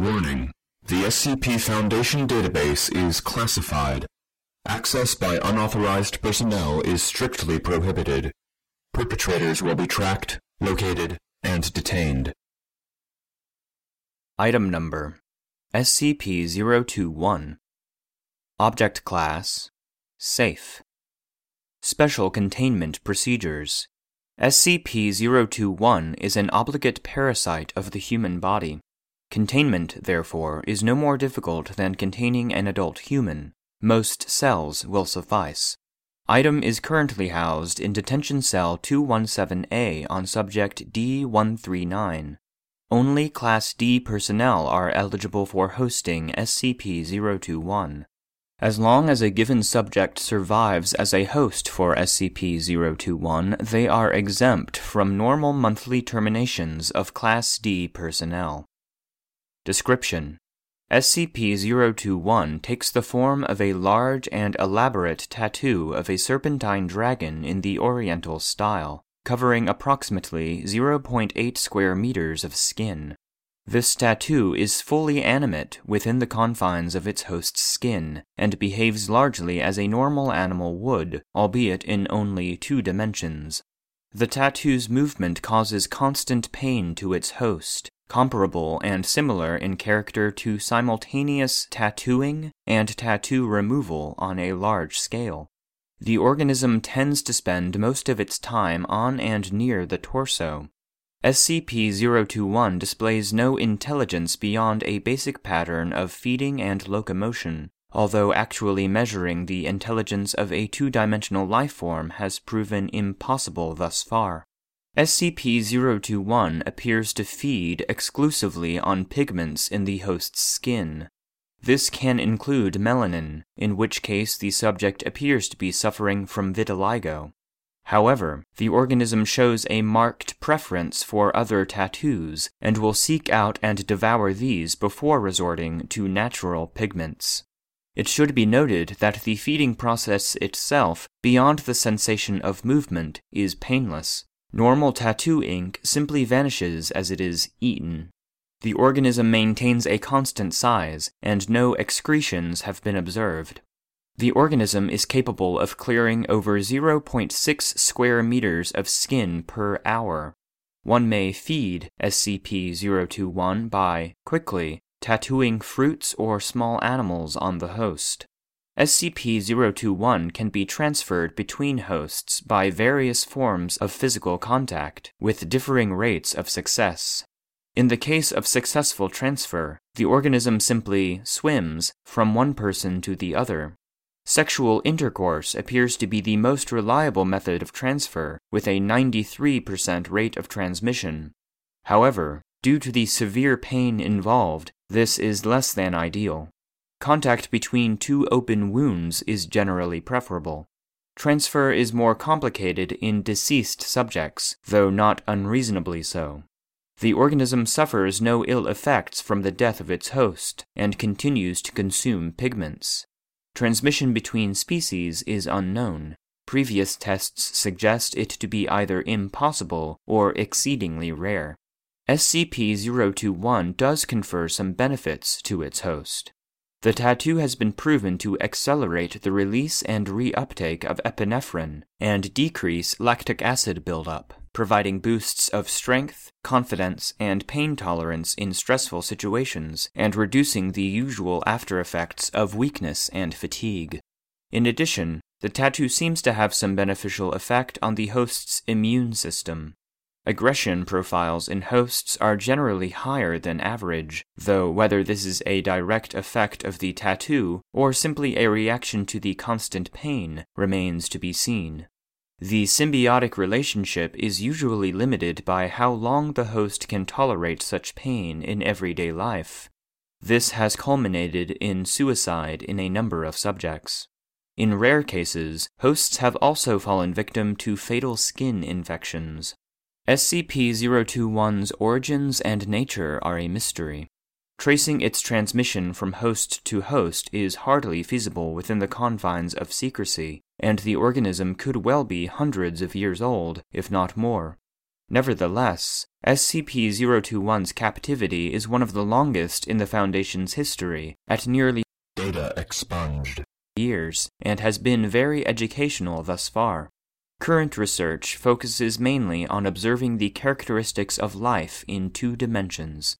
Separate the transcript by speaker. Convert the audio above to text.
Speaker 1: Warning. The SCP Foundation database is classified. Access by unauthorized personnel is strictly prohibited. Perpetrators will be tracked, located, and detained.
Speaker 2: Item Number SCP-021 Object Class Safe Special Containment Procedures SCP-021 is an obligate parasite of the human body. Containment, therefore, is no more difficult than containing an adult human. Most cells will suffice. Item is currently housed in Detention Cell 217A on Subject D139. Only Class D personnel are eligible for hosting SCP 021. As long as a given subject survives as a host for SCP 021, they are exempt from normal monthly terminations of Class D personnel. Description SCP 021 takes the form of a large and elaborate tattoo of a serpentine dragon in the Oriental style, covering approximately 0.8 square meters of skin. This tattoo is fully animate within the confines of its host's skin and behaves largely as a normal animal would, albeit in only two dimensions. The tattoo's movement causes constant pain to its host, comparable and similar in character to simultaneous tattooing and tattoo removal on a large scale. The organism tends to spend most of its time on and near the torso. SCP 021 displays no intelligence beyond a basic pattern of feeding and locomotion, although actually measuring the intelligence of a two dimensional life form has proven impossible thus far. SCP 021 appears to feed exclusively on pigments in the host's skin. This can include melanin, in which case the subject appears to be suffering from vitiligo. However, the organism shows a marked preference for other tattoos and will seek out and devour these before resorting to natural pigments. It should be noted that the feeding process itself, beyond the sensation of movement, is painless. Normal tattoo ink simply vanishes as it is eaten. The organism maintains a constant size, and no excretions have been observed. The organism is capable of clearing over 0.6 square meters of skin per hour. One may feed SCP 021 by, quickly, tattooing fruits or small animals on the host. SCP 021 can be transferred between hosts by various forms of physical contact, with differing rates of success. In the case of successful transfer, the organism simply swims from one person to the other. Sexual intercourse appears to be the most reliable method of transfer, with a 93% rate of transmission. However, due to the severe pain involved, this is less than ideal. Contact between two open wounds is generally preferable. Transfer is more complicated in deceased subjects, though not unreasonably so. The organism suffers no ill effects from the death of its host and continues to consume pigments. Transmission between species is unknown. Previous tests suggest it to be either impossible or exceedingly rare. SCP 021 does confer some benefits to its host. The tattoo has been proven to accelerate the release and reuptake of epinephrine and decrease lactic acid buildup, providing boosts of strength, confidence, and pain tolerance in stressful situations, and reducing the usual after effects of weakness and fatigue. In addition, the tattoo seems to have some beneficial effect on the host's immune system, Aggression profiles in hosts are generally higher than average, though whether this is a direct effect of the tattoo or simply a reaction to the constant pain remains to be seen. The symbiotic relationship is usually limited by how long the host can tolerate such pain in everyday life. This has culminated in suicide in a number of subjects. In rare cases, hosts have also fallen victim to fatal skin infections, SCP-021's origins and nature are a mystery. Tracing its transmission from host to host is hardly feasible within the confines of secrecy, and the organism could well be hundreds of years old, if not more. Nevertheless, SCP 021's captivity is one of the longest in the Foundation's history, at nearly
Speaker 1: Data expunged.
Speaker 2: years, and has been very educational thus far. Current research focuses mainly on observing the characteristics of life in two dimensions.